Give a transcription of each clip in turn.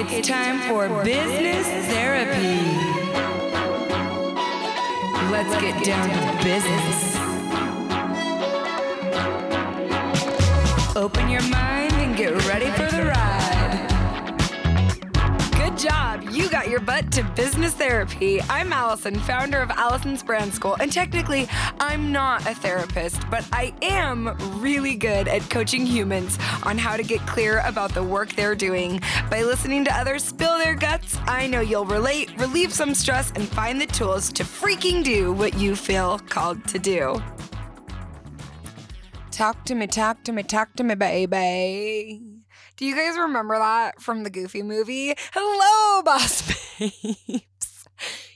It's time for business therapy. Let's get down to business. Open your mind and get ready for the ride. You got your butt to business therapy. I'm Alison, founder of Alison's Brand School, and technically, I'm not a therapist, but I am really good at coaching humans on how to get clear about the work they're doing. By listening to others spill their guts, I know you'll relate, relieve some stress, and find the tools to freaking do what you feel called to do. Talk to me, talk to me, talk to me, baby. Do you guys remember that from the Goofy movie? Hello, boss babes.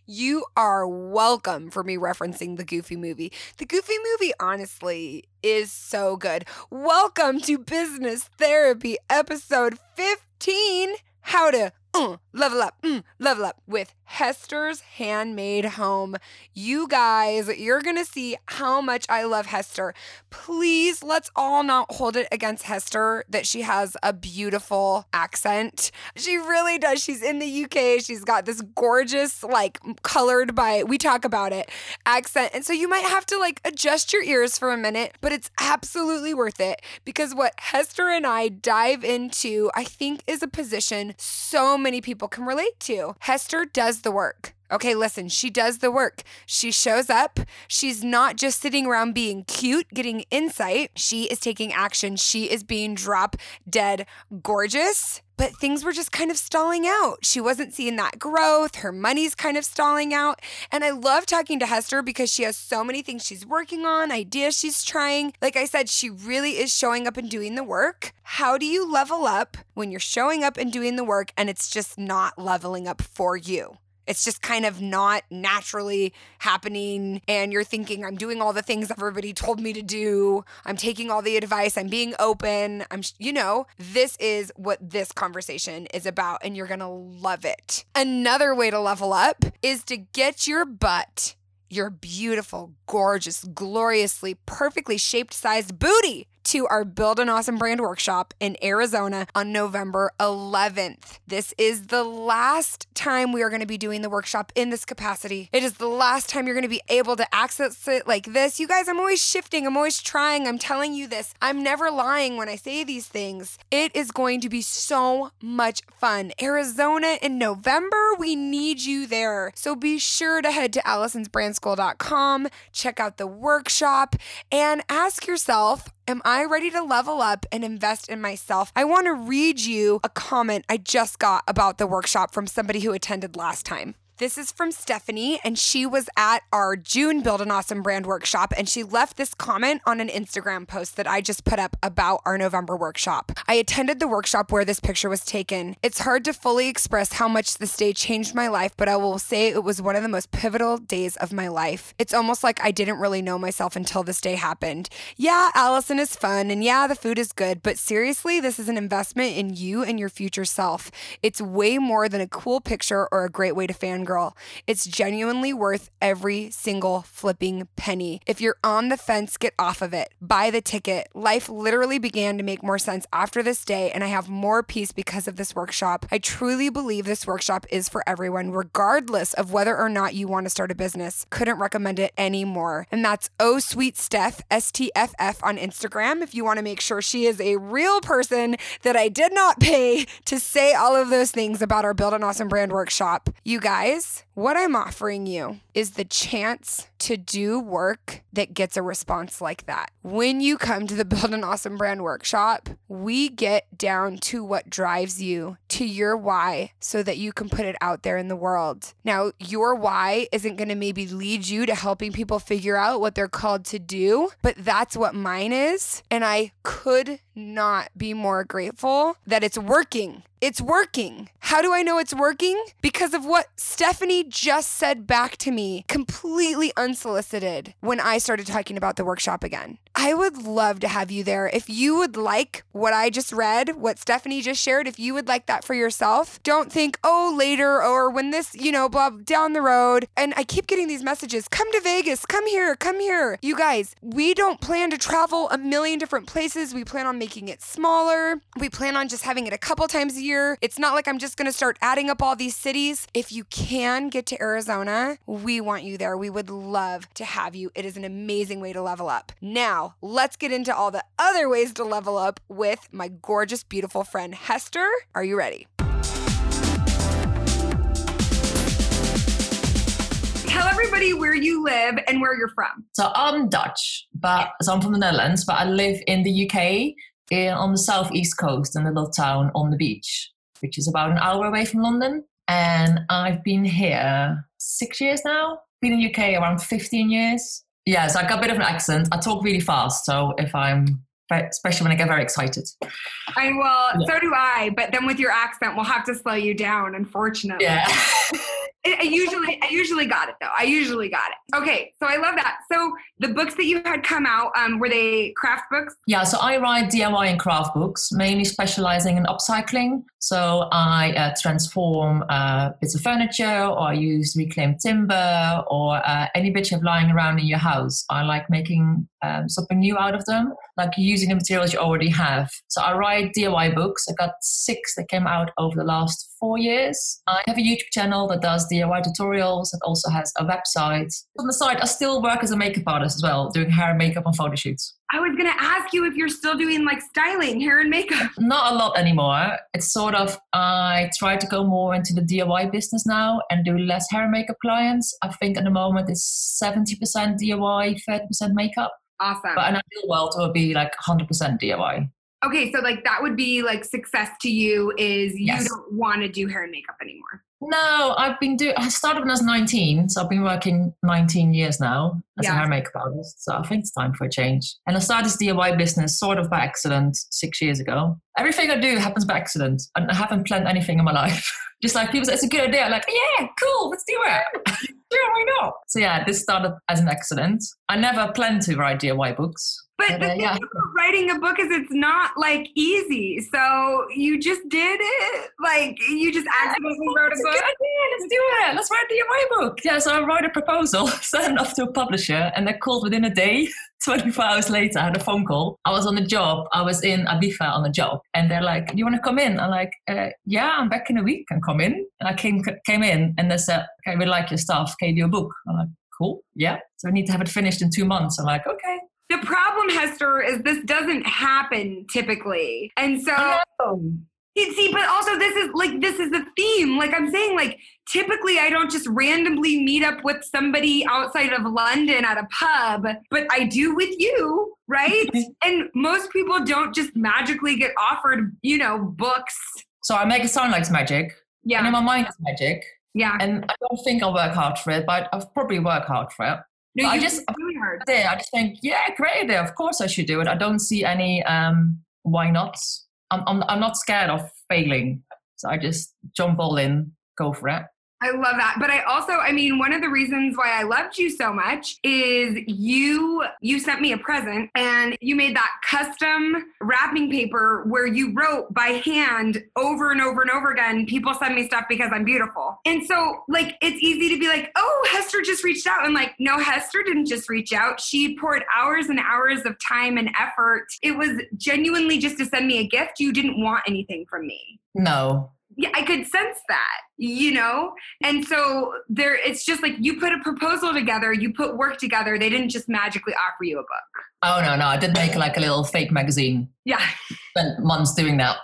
You are welcome for me referencing the Goofy movie. The Goofy movie, honestly, is so good. Welcome to Business Therapy, episode 15 How to uh, level up, mm, level up with Hester's Handmade Home. You guys, you're going to see how much I love Hester. Please, let's all not hold it against Hester that she has a beautiful accent. She really does. She's in the UK. She's got this gorgeous, like, colored by, we talk about it, accent. And so you might have to, like, adjust your ears for a minute, but it's absolutely worth it because what Hester and I dive into, I think, is a position so many people can relate to. Hester does the work. Okay, listen, she does the work. She shows up. She's not just sitting around being cute, getting insight. She is taking action. She is being drop dead gorgeous. But things were just kind of stalling out. She wasn't seeing that growth. Her money's kind of stalling out. And I love talking to Hester because she has so many things she's working on, ideas she's trying. Like I said, she really is showing up and doing the work. How do you level up when you're showing up and doing the work and it's just not leveling up for you? It's just kind of not naturally happening. And you're thinking, I'm doing all the things everybody told me to do. I'm taking all the advice. I'm being open. I'm, you know, this is what this conversation is about. And you're going to love it. Another way to level up is to get your butt, your beautiful, gorgeous, gloriously, perfectly shaped sized booty to our Build an Awesome Brand workshop in Arizona on November 11th. This is the last time we are going to be doing the workshop in this capacity. It is the last time you're going to be able to access it like this. You guys, I'm always shifting, I'm always trying, I'm telling you this. I'm never lying when I say these things. It is going to be so much fun. Arizona in November, we need you there. So be sure to head to Alison'sBrandSchool.com, check out the workshop, and ask yourself, Am I ready to level up and invest in myself? I want to read you a comment I just got about the workshop from somebody who attended last time. This is from Stephanie, and she was at our June Build an Awesome Brand workshop, and she left this comment on an Instagram post that I just put up about our November workshop. I attended the workshop where this picture was taken. It's hard to fully express how much this day changed my life, but I will say it was one of the most pivotal days of my life. It's almost like I didn't really know myself until this day happened. Yeah, Alison is fun, and yeah, the food is good, but seriously, this is an investment in you and your future self. It's way more than a cool picture or a great way to fangirl girl. It's genuinely worth every single flipping penny. If you're on the fence, get off of it. Buy the ticket. Life literally began to make more sense after this day, and I have more peace because of this workshop. I truly believe this workshop is for everyone, regardless of whether or not you want to start a business. Couldn't recommend it anymore. And that's Oh Sweet Steph, S T F F on Instagram, if you want to make sure she is a real person that I did not pay to say all of those things about our Build an Awesome Brand workshop. You guys, guys what I'm offering you is the chance to do work that gets a response like that. When you come to the Build an Awesome Brand workshop, we get down to what drives you, to your why, so that you can put it out there in the world. Now, your why isn't going to maybe lead you to helping people figure out what they're called to do, but that's what mine is. And I could not be more grateful that it's working. It's working. How do I know it's working? Because of what Stephanie just said back to me, completely unsolicited, when I started talking about the workshop again. I would love to have you there. If you would like what I just read, what Stephanie just shared, if you would like that for yourself, don't think, oh, later or when this, you know, blah, down the road. And I keep getting these messages come to Vegas, come here, come here. You guys, we don't plan to travel a million different places. We plan on making it smaller. We plan on just having it a couple times a year. It's not like I'm just going to start adding up all these cities. If you can get to Arizona, we want you there. We would love to have you. It is an amazing way to level up. Now, let's get into all the other ways to level up with my gorgeous, beautiful friend Hester. Are you ready? Tell everybody where you live and where you're from. So I'm Dutch, but so I'm from the Netherlands, but I live in the UK in, eh, on the southeast coast in a little town on the beach, which is about an hour away from London. And I've been here six years now. Been in the UK around 15 years. Yeah, so I got a bit of an accent. I talk really fast, so if I'm especially when I get very excited. I will. Yeah. So do I. But then with your accent, we'll have to slow you down. Unfortunately. Yeah. I usually, I usually got it though. I usually got it. Okay, so I love that. So the books that you had come out, um, were they craft books? Yeah. So I write DIY and craft books, mainly specializing in upcycling. So I uh, transform uh, bits of furniture, or I use reclaimed timber, or uh, any bits you have lying around in your house. I like making um, something new out of them, like using the materials you already have. So I write DIY books. I got six that came out over the last four years. I have a YouTube channel that does DIY tutorials. It also has a website. On the side, I still work as a makeup artist as well, doing hair, and makeup, and photo shoots. I was going to ask you if you're still doing like styling, hair and makeup. Not a lot anymore. It's sort of, I try to go more into the DIY business now and do less hair and makeup clients. I think at the moment it's 70% DIY, 30% makeup. Awesome. But in ideal world, it would be like 100% DIY. Okay, so like that would be like success to you is you yes. don't want to do hair and makeup anymore. No, I've been doing. I started when I was 19, so I've been working 19 years now as yeah. a hair makeup artist. So I think it's time for a change. And I started this DIY business sort of by accident six years ago. Everything I do happens by accident. and I haven't planned anything in my life. Just like people say, it's a good idea. I'm like, yeah, cool, let's do it. sure, why not? So yeah, this started as an accident. I never planned to write DIY books. But, the thing yeah. about writing a book is it's not like easy. So you just did it. Like you just accidentally yeah, wrote a book. A let's do it. Let's write the DIY book. Yeah, so I wrote a proposal, sent it off to a publisher, and they called within a day. 24 hours later, I had a phone call. I was on the job. I was in Ibiza on a job. And they're like, Do you want to come in? I'm like, uh, Yeah, I'm back in a week. And come in. And I came came in and they said, Okay, we like your stuff. Can you do a book? I'm like, Cool. Yeah. So we need to have it finished in two months. I'm like, Okay. The problem, Hester, is this doesn't happen typically. And so you see, but also this is like this is the theme. Like I'm saying, like typically I don't just randomly meet up with somebody outside of London at a pub, but I do with you, right? and most people don't just magically get offered, you know, books. So I make it sound like it's magic. Yeah. And in my mind it's magic. Yeah. And I don't think I'll work hard for it, but I've probably work hard for it. No, I just really hard. I just think, yeah, great idea. Of course I should do it. I don't see any um why not. I'm, I'm, I'm not scared of failing. So I just jump all in, go for it. I love that. But I also, I mean, one of the reasons why I loved you so much is you you sent me a present and you made that custom wrapping paper where you wrote by hand over and over and over again, people send me stuff because I'm beautiful. And so like it's easy to be like, "Oh, Hester just reached out." And like, "No, Hester didn't just reach out. She poured hours and hours of time and effort. It was genuinely just to send me a gift. You didn't want anything from me." No, yeah, I could sense that, you know? And so there it's just like you put a proposal together, you put work together, they didn't just magically offer you a book. Oh no, no, I did make like a little fake magazine. Yeah. Spent months doing that.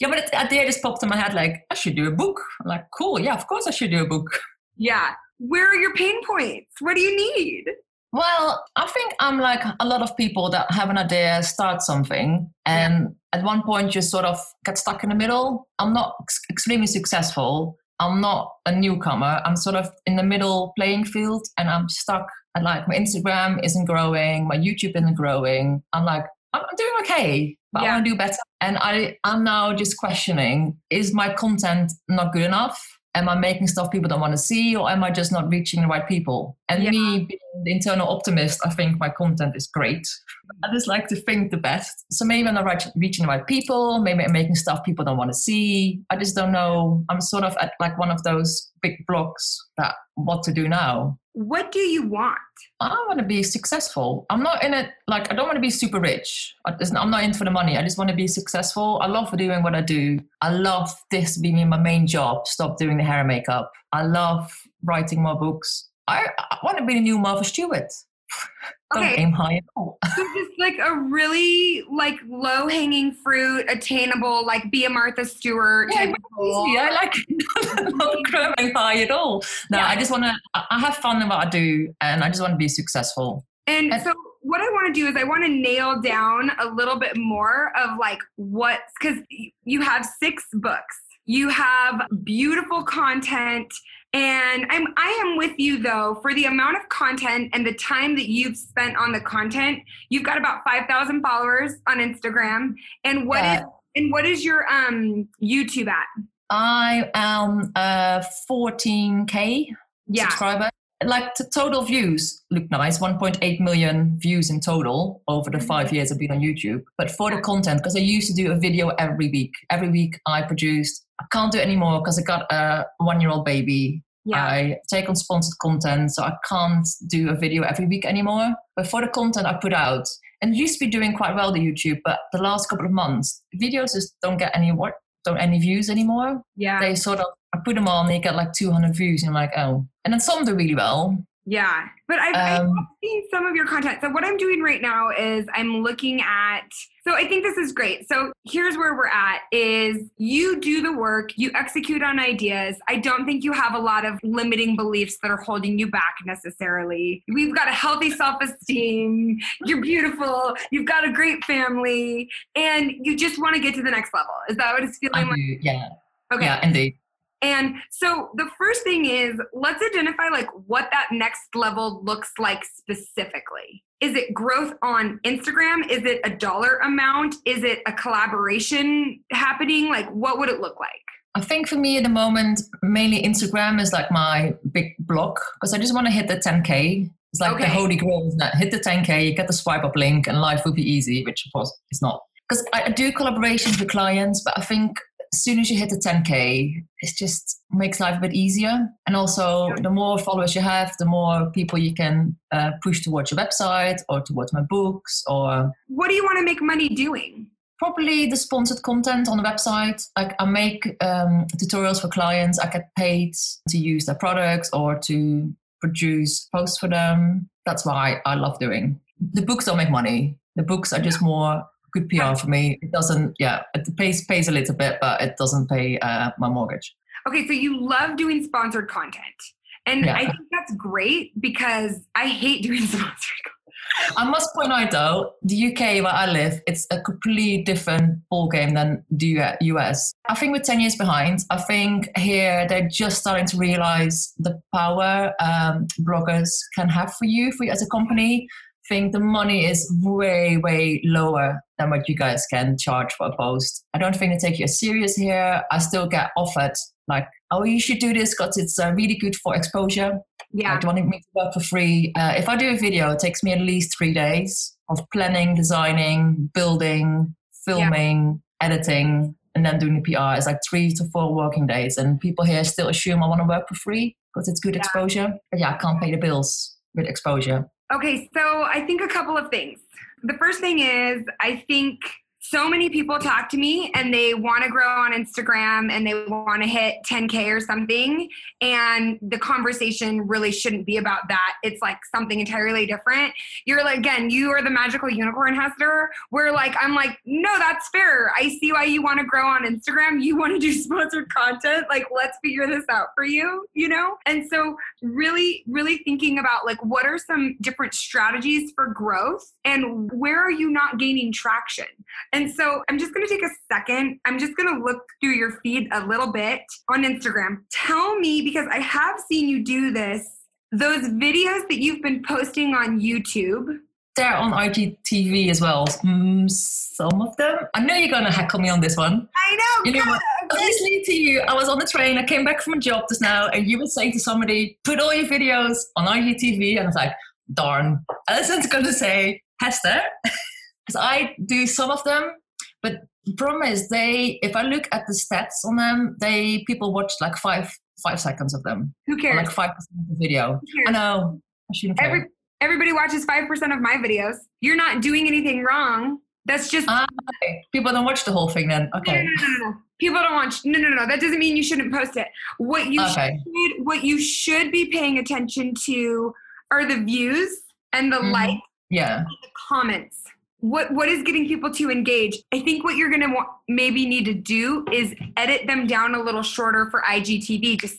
Yeah, but at the end just popped in my head like, I should do a book. I'm like, cool, yeah, of course I should do a book. Yeah. Where are your pain points? What do you need? Well, I think I'm like a lot of people that have an idea, start something, and at one point you sort of get stuck in the middle. I'm not ex- extremely successful. I'm not a newcomer. I'm sort of in the middle playing field, and I'm stuck. And like my Instagram isn't growing, my YouTube isn't growing. I'm like, I'm doing okay, but yeah. I want to do better. And I, I'm now just questioning: Is my content not good enough? Am I making stuff people don't want to see, or am I just not reaching the right people? And Yeah. me being the internal optimist, I think my content is great. I just like to think the best. So maybe I'm not right, reaching the right people. Maybe I'm making stuff people don't want to see. I just don't know. I'm sort of at like one of those big blocks that what to do now. What do you want? I want to be successful. I'm not in it like I don't want to be super rich. I I'm not in for the money. I just want to be successful. I love doing what I do. I love this being my main job. Stop doing the hair and makeup. I love writing more books. I, I want to be the new Martha Stewart. Don't Okay. aim high at all. So just like a really like low hanging fruit, attainable, like be a Martha Stewart Yeah, type of. Easy. I like not cramming high at all. No, Yeah. I just want to. I have fun in what I do, and I just want to be successful. And And- so what I want to do is I want to nail down a little bit more of like what because you have six books. You have beautiful content and I'm I am with you though for the amount of content and the time that you've spent on the content. You've got about 5,000 followers on Instagram and what is Yeah. and what is your um YouTube at? I am uh 14k Yeah. subscriber. Like the total views look nice, 1.8 million views in total over the five years I've been on YouTube. But for the content, because I used to do a video every week. Every week I produced. I can't do it anymore because I got a one-year-old baby. Yeah. I take on sponsored content, so I can't do a video every week anymore. But for the content I put out, and it used to be doing quite well the YouTube, but the last couple of months, videos just don't get any what don't any views anymore yeah. they sort of I put them on, they get like 200 views, and I'm like, oh. And then some do really well. Yeah, but I've, I've Um, seen some of your content. So what I'm doing right now is I'm looking at. So I think this is great. So here's where we're at: is you do the work, you execute on ideas. I don't think you have a lot of limiting beliefs that are holding you back necessarily. We've got a healthy self-esteem. You're beautiful. You've got a great family, and you just want to get to the next level. Is that what it's I feeling like? do, yeah. Okay. Yeah, indeed. And so the first thing is let's identify like what that next level looks like specifically. Is it growth on Instagram? Is it a dollar amount? Is it a collaboration happening? Like what would it look like? I think for me at the moment, mainly Instagram is like my big block because I just want to hit the 10K. It's like the holy grail, isn't it? Hit the 10K, you get the swipe up link, and life will be easy, which of course it's not. Because I do collaborations with clients, but I think as soon as you hit the 10K, it just makes life a bit easier. And also, the more followers you have, the more people you can uh, push towards your website or towards my books or What do you want to make money doing? probably the sponsored content on the website. Like I make um, tutorials for clients. I get paid to use their products or to produce posts for them. That's why I love doing. The books don't make money. The books are just more good PR for me. It doesn't. Yeah, it pays pays a little bit, but it doesn't pay uh, my mortgage. Okay, so you love doing sponsored content. And Yeah. I think that's great because I hate doing sponsored content. I must point out though, the UK where I live, it's a completely different ballgame than the US. I think we're 10 years behind. I think here they're just starting to realize the power um, bloggers can have for you, for you as a company. I think the money is way, way lower than what you guys can charge for a post. I don't think they take you serious here. I still get offered like, oh, you should do this because it's uh, really good for exposure. Yeah. Like, do you want me to work for free? Uh, if I do a video, it takes me at least three days of planning, designing, building, filming, editing, and then doing the PR. It's like three to four working days. And people here still assume I want to work for free because it's good Yeah. exposure. But yeah, I can't pay the bills with exposure. Okay, so I think a couple of things. The first thing is, I think so many people talk to me and they want to grow on Instagram and they want to hit 10K or something. And the conversation really shouldn't be about that. It's like something entirely different. You're like, again, you are the magical unicorn Hester. Where like, I'm like, no, that's fair. I see why you want to grow on Instagram. You want to do sponsored content. Like, let's figure this out for you, you know? And so, really, really thinking about like, what are some different strategies for growth and where are you not gaining traction? And so I'm just going to take a second. I'm just going to look through your feed a little bit on Instagram. Tell me, because I have seen you do this, those videos that you've been posting on YouTube. They're on IGTV as well. Mm, some of them. I know you're going to heckle me on this one. I know. You know what? listening to you. I was on the train. I came back from a job just now, and you were saying to somebody, "Put all your videos on IGTV," and I was like, "Darn!" Alison's going to say, "Hester," because I do some of them, but the problem is they. If I look at the stats on them, they people watch like five five seconds of them. Who cares? Like five percent of the video. I know. I. Every, everybody watches 5% of my videos. You're not doing anything wrong. That's just Ah, okay. People don't watch the whole thing then. Okay. no, no, no, no. People don't watch. No, no, no. That doesn't mean you shouldn't post it. What you Okay. should, what you should be paying attention to are the views and the Mhm. likes, Yeah. the comments. What what is getting people to engage? I think what you're gonna wa- maybe need to do is edit them down a little shorter for IGTV. Just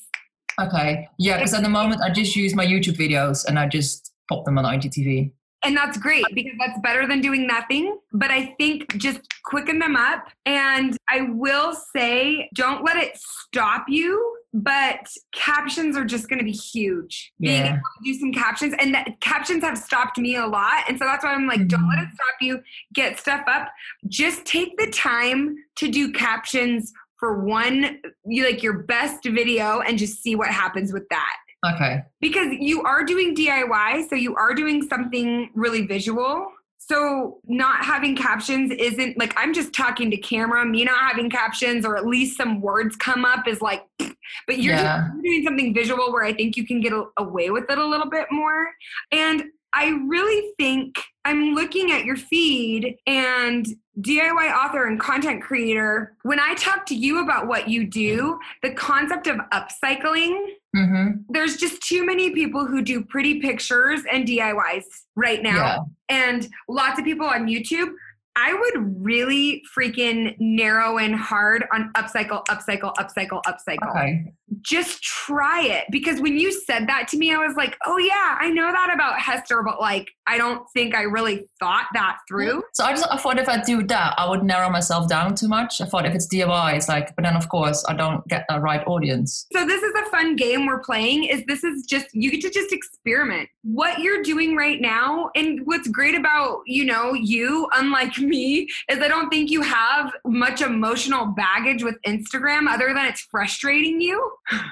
Okay. Yeah, because at the moment I just use my YouTube videos and I just pop them on IGTV. And that's great because that's better than doing nothing. But I think just quicken them up. And I will say, don't let it stop you. But captions are just going to be huge. Being Yeah. able to do some captions, and that, captions have stopped me a lot. And so that's why I'm like, don't let it mm-hmm. stop you. Get stuff up. Just take the time to do captions for one, you like your best video, and just see what happens with that Okay. because you are doing DIY, so you are doing something really visual. So not having captions isn't like I'm just talking to camera. Me not having captions or at least some words come up is like, but you're, Yeah. just, you're doing something visual where I think you can get a, away with it a little bit more. And I really think I'm looking at your feed and DIY author and content creator. When I talk to you about what you do, the concept of upcycling Mm-hmm. there's just too many people who do pretty pictures and DIYs right now, Yeah. and lots of people on YouTube. I would really freaking narrow in hard on upcycle, upcycle, upcycle, upcycle. Okay. Just try it because when you said that to me, I was like, oh yeah, I know that about Hester, but like, I don't think I really thought that through. Mm. So I just I thought if I do that, I would narrow myself down too much. I thought if it's DIY, it's like, but then of course I don't get the right audience. So this is a fun game we're playing is this is just you get to just experiment. What you're doing right now and what's great about, you know, you unlike me is I don't think you have much emotional baggage with Instagram other than it's frustrating you.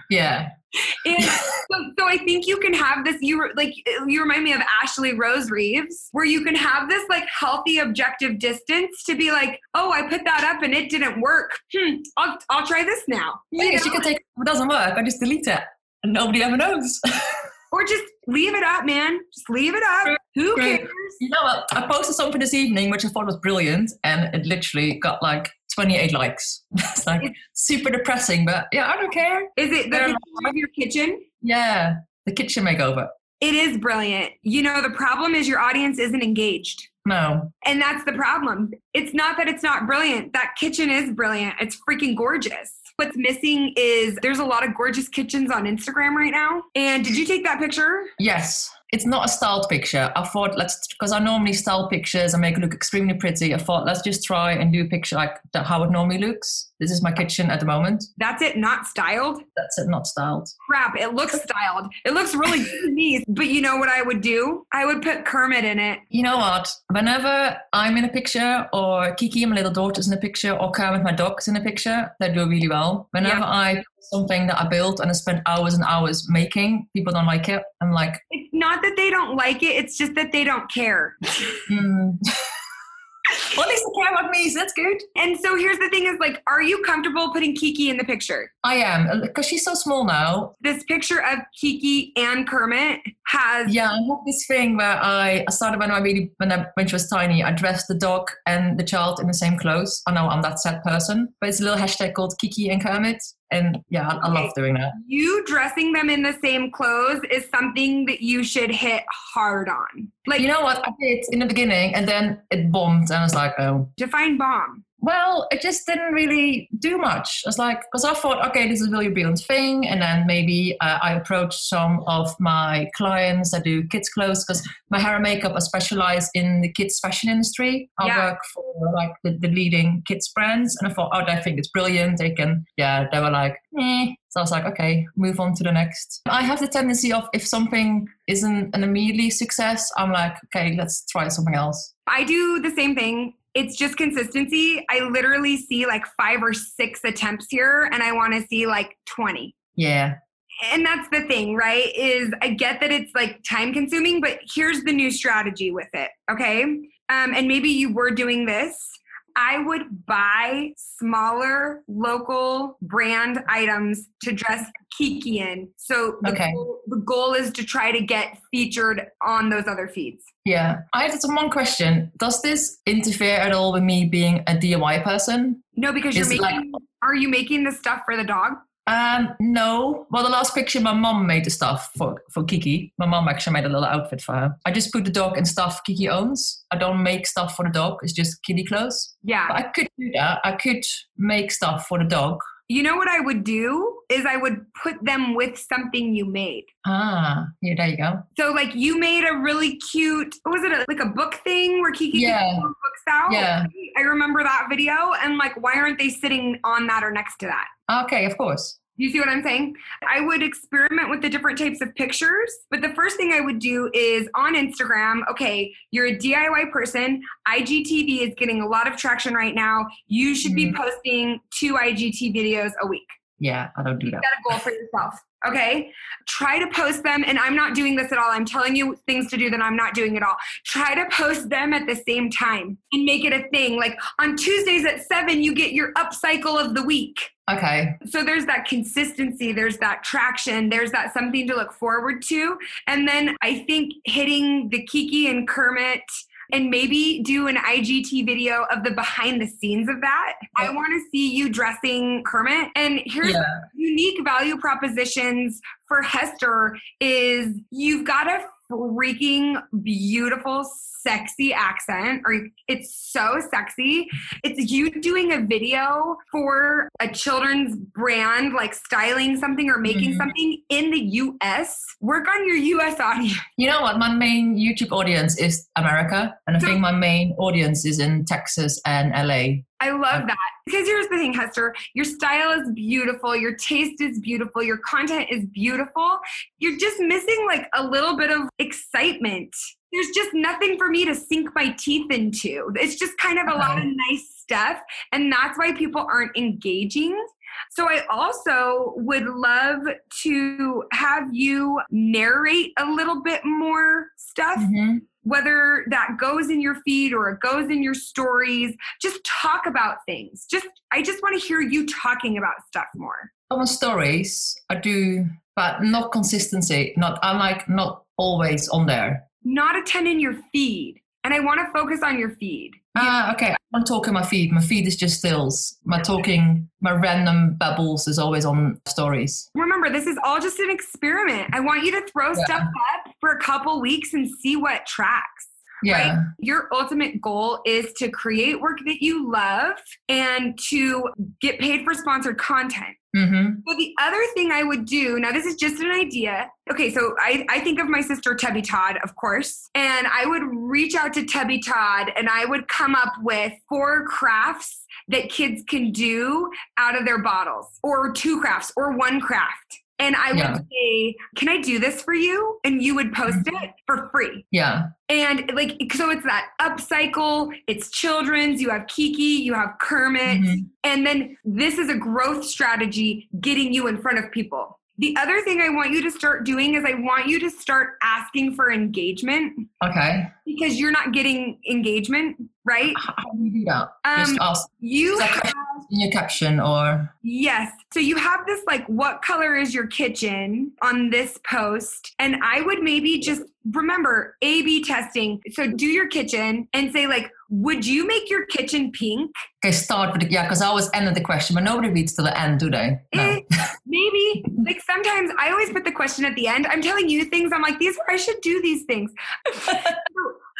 Yeah. And so, so I think you can have this you like you remind me of Ashley Rose Reeves where you can have this like healthy objective distance to be like, "Oh, I put that up and it didn't work. Hmm, I'll I'll try this now." Yeah, You you know? can take it doesn't work, I just delete it. And nobody ever knows. Or just leave it up, man. Just leave it up. Who True. cares? you know what? I posted something this evening which I thought was brilliant and it literally got like 28 likes. it's like super depressing, but yeah, I don't care. Is it the of your kitchen? Yeah. The kitchen makeover. It is brilliant. You know, the problem is your audience isn't engaged. No. And that's the problem. It's not that it's not brilliant. That kitchen is brilliant. It's freaking gorgeous. What's missing is there's a lot of gorgeous kitchens on Instagram right now. And did you take that picture? Yes. It's not a styled picture. I thought let's because I normally style pictures and make it look extremely pretty. I thought let's just try and do a picture like that, how it normally looks. This is my kitchen at the moment. That's it, not styled. That's it, not styled. Crap, it looks styled. It looks really me. But you know what I would do? I would put Kermit in it. You know what? Whenever I'm in a picture, or Kiki, my little daughter's in a picture, or Kermit, my dog's in a picture, they do really well. Whenever Yeah. I something that I built and I spent hours and hours making, people don't like it. I'm like, It's not that they don't like it, it's just that they don't care. hmm. well, at least they care about me, so that's good. And so here's the thing is like, are you comfortable putting Kiki in the picture? I am because she's so small now. This picture of Kiki and Kermit has Yeah, I have this thing where I, I started when I really when I, when she was tiny. I dressed the dog and the child in the same clothes. I know I'm that sad person, but it's a little hashtag called Kiki and Kermit, and yeah, I, I love doing that. you dressing them in the same clothes is something that you should hit hard on. Like You know what I did in the beginning, and then it bombed, and I was like, oh. define bomb. Well, it just didn't really do much. I was like, because I thought, okay, this is a really brilliant thing. And then maybe uh, I approached some of my clients that do kids' clothes because my hair and makeup, I specialize in the kids' fashion industry. I Yeah. work for like the, the leading kids' brands. And I thought, oh, they think it's brilliant. They can, yeah, they were like, eh. So I was like, okay, move on to the next. I have the tendency of if something isn't an immediately success, I'm like, okay, let's try something else. I do the same thing. It's just consistency. I literally see like five or six attempts here, and I want to see like 20. Yeah. And that's the thing, right? Is I get that it's like time consuming, but here's the new strategy with it, okay? Um, and maybe you were doing this I would buy smaller local brand items to dress Kiki in. So the, Okay. goal, the goal is to try to get featured on those other feeds. Yeah. I had one question. Does this interfere at all with me being a DIY person? No, because you're making. like- are you making the stuff for the dog? Um, no. Well, the last picture, my mom made the stuff for, for Kiki. My mom actually made a little outfit for her. I just put the dog in stuff Kiki owns. I don't make stuff for the dog. It's just kitty clothes. Yeah. But I could do that. I could make stuff for the dog. You know what I would do is I would put them with something you made. Ah, yeah, there you go. So like you made a really cute. what Was it a, like a book thing where Kiki Yeah. books out? Yeah. I remember that video, and like, why aren't they sitting on that or next to that? Okay, of course. You see what I'm saying? I would experiment with the different types of pictures, but the first thing I would do is on Instagram, okay, you're a DIY person. IGTV is getting a lot of traction right now. You should be mm-hmm. posting two IGT videos a week. Yeah, I don't do that. Set a goal for yourself. Okay. Try to post them. And I'm not doing this at all. I'm telling you things to do that I'm not doing at all. Try to post them at the same time and make it a thing. Like on Tuesdays at seven, you get your upcycle of the week. Okay. So there's that consistency, there's that traction, there's that something to look forward to. And then I think hitting the Kiki and Kermit and maybe do an IGT video of the behind the scenes of that. I want to see you dressing Kermit. And here's Yeah. unique value propositions for Hester is you've got a freaking beautiful sexy accent or it's so sexy it's you doing a video for a children's brand like styling something or making Mhm. something in the US work on your US audience You know what? My main YouTube audience is America, and I think my main audience is in Texas and LA. I love that. Because here's the thing, Hester. Your style is beautiful. Your taste is beautiful. Your content is beautiful. You're just missing like a little bit of excitement. There's just nothing for me to sink my teeth into. It's just kind of a lot of nice stuff. And that's why people aren't engaging. So I also would love to have you narrate a little bit more stuff Mhm. Whether that goes in your feed or it goes in your stories just talk about things just i just want to hear you talking about stuff more On stories, I do, but not consistency. Not I'm like not always on there. not a ton in your feed and i want to focus on your feed Ah, okay. I'm talking my feed. My feed is just stills. My talking, my random bubbles is always on stories. remember this is all just an experiment i want you to throw Yeah. stuff up for a couple weeks and see what tracks Yeah. Right. Your ultimate goal is to create work that you love and to get paid for sponsored content. Mm-hmm. So the other thing I would do, now this is just an idea. Okay, so I, I think of my sister Tubby Todd, of course, and I would reach out to Tubby Todd and I would come up with four crafts that kids can do out of their bottles, or two crafts, or one craft. And I would Yeah. say, Can I do this for you? And you would post it for free. Yeah. And like, so it's that upcycle, it's children's, you have Kiki, you have Kermit, Mhm. and then this is a growth strategy getting you in front of people. The other thing I want you to start doing is I want you to start asking for engagement Okay. because you're not getting engagement, right? How do you do that? Um, just ask You have, in your caption or yes. So you have this like, what color is your kitchen on this post? And I would maybe just remember A B testing. So do your kitchen and say, like, would you make your kitchen pink? okay, start with the, yeah, because I always end the question, but nobody reads to the end, do they? No. Eh, maybe like sometimes I always put the question at the end. I'm telling you things. I'm like, these I should do these things.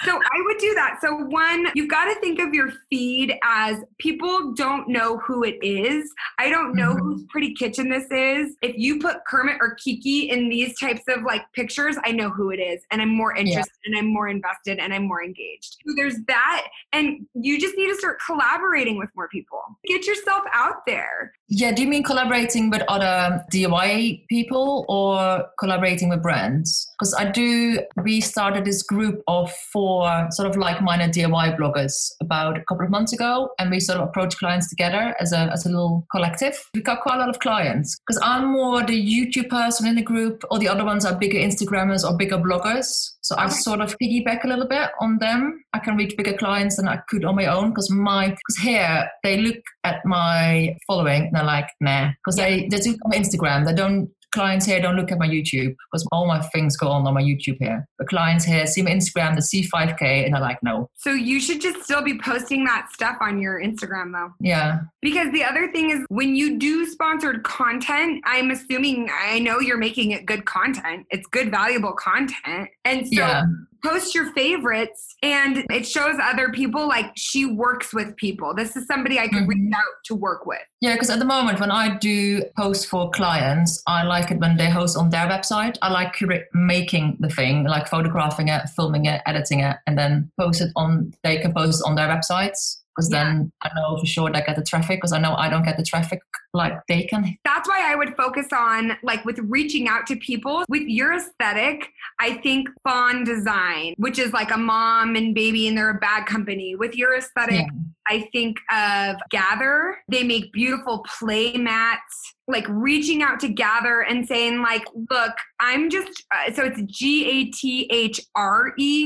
so, I would do that. So one, you've got to think of your feed as people don't know who it is. I don't know Mhm. whose pretty kitchen this is. If you put Kermit or Kiki in these types of like pictures, I know who it is, and I'm more interested, and I'm more invested, and I'm more engaged. So there's that, and you just need to start collaborating with more people. Get yourself out there. Yeah, do you mean collaborating with other DIY people or collaborating with brands? Because I do, we started this group of four Um, sort of like minded DIY bloggers about a couple of months ago, and we sort of approached clients together as a, as a little collective. We got quite a lot of clients because I'm more the YouTube person in the group, all the other ones are bigger Instagrammers or bigger bloggers. So I sort of piggyback a little bit on them. I can reach bigger clients than I could on my own because my because here they look at my following and they're like, nah, because yeah. they they do come Instagram. They don't clients here don't look at my YouTube because all my things go on on my YouTube here. The clients here see my Instagram, they see 5K, and they're like, no. So you should just still be posting that stuff on your Instagram though. Yeah. Because the other thing is when you do sponsored content, I'm assuming I know you're making it good content. It's good, valuable content. And so yeah post your favorites and it shows other people like she works with people. This is somebody I could mm-hmm. reach out to work with. Yeah, because at the moment when I do post for clients, I like it when they host on their website. I like making the thing, like photographing it, filming it, editing it, and then post it on. They can post it on their websites because yeah. then I know for sure they get the traffic because I know I don't get the traffic like they can. That's why I would focus on like with reaching out to people with your aesthetic. I think Fawn Design, which is like a mom and baby and they're a bag company. With your aesthetic, yeah. I think of Gathre. They make beautiful play mats like reaching out to Gathre and saying like look i'm just uh, so it's g-a-t-h-r-e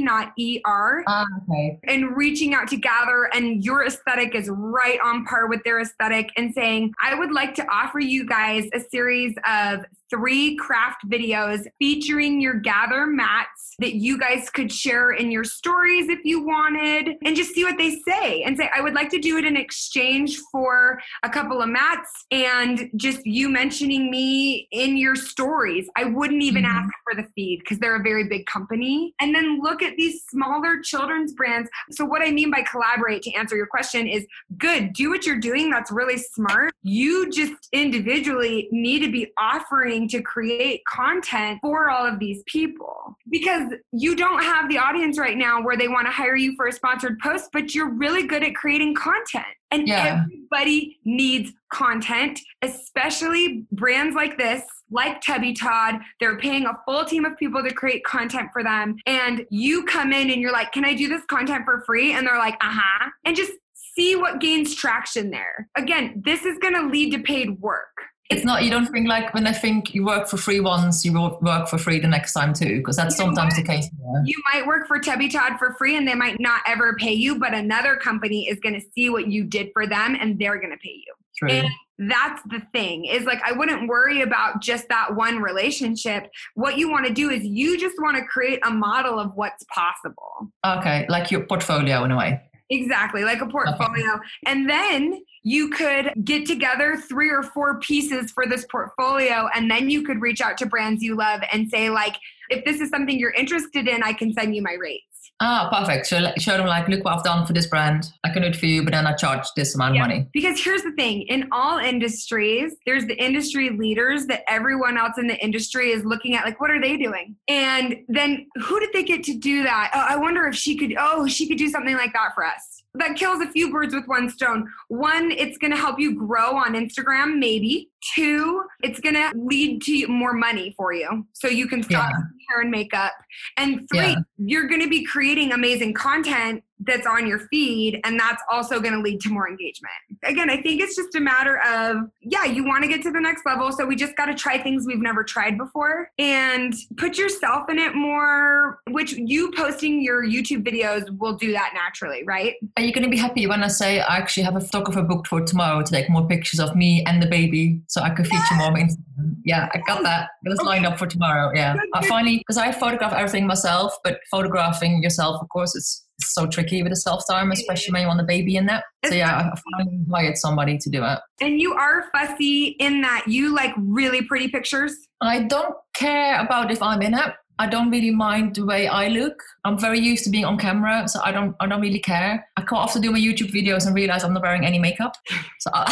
not e-r uh, okay. and reaching out to Gathre and your aesthetic is right on par with their aesthetic and saying i would like to offer you guys a series of three craft videos featuring your Gathre mats that you guys could share in your stories if you wanted and just see what they say and say i would like to do it in exchange for a couple of mats and just you mentioning me in your stories. I wouldn't even mm-hmm. ask for the feed because they're a very big company. And then look at these smaller children's brands. So what i mean by collaborate to answer your question is good do what you're doing that's really smart. You just individually need to be offering to create content for all of these people because you don't have the audience right now where they want to hire you for a sponsored post, but you're really good at creating content. And yeah. everybody needs content, especially brands like this, like Tubby Todd. They're paying a full team of people to create content for them. And you come in and you're like, Can I do this content for free? And they're like, Uh huh. And just see what gains traction there. Again, this is going to lead to paid work it's not you don't think like when i think you work for free once you will work for free the next time too because that's you sometimes the case yeah. you might work for tubby todd for free and they might not ever pay you but another company is going to see what you did for them and they're going to pay you. True. and that's the thing is like i wouldn't worry about just that one relationship. What you want to do is you just want to create a model of what's possible. Okay like your portfolio in a way Exactly, like a portfolio. Okay. And then you could get together three or four pieces for this portfolio, and then you could reach out to brands you love and say, like, if this is something you're interested in, I can send you my rates. Ah, perfect. So show them like, look what I've done for this brand. I can do it for you, but then I charge this amount yeah. of money. Because here's the thing: in all industries, there's the industry leaders that everyone else in the industry is looking at. Like, what are they doing? And then who did they get to do that? Oh, I wonder if she could. Oh, she could do something like that for us that kills a few birds with one stone. One, it's going to help you grow on Instagram, maybe. Two, it's going to lead to more money for you. So you can stop yeah. Hair and makeup. And three, yeah. you're going to be creating amazing content that's on your feed and that's also going to lead to more engagement. Again, I think it's just a matter of yeah, you want to get to the next level, so we just got to try things we've never tried before and put yourself in it more, which you posting your YouTube videos will do that naturally, right? Are you going to be happy when I say I actually have a photographer booked for tomorrow to take more pictures of me and the baby so I could feature yeah. more on Instagram? Yeah, I got that. It's okay. lined up for tomorrow. Yeah. I finally because I photograph everything myself, but photographing yourself, of course, it's so tricky with the self time, especially when you want the baby in that. So yeah, I finally hired somebody to do it. And you are fussy in that you like really pretty pictures. I don't care about if I'm in it. I don't really mind the way I look. I'm very used to being on camera, so I don't I don't really care. I quite often do my YouTube videos and realize I'm not wearing any makeup, so I,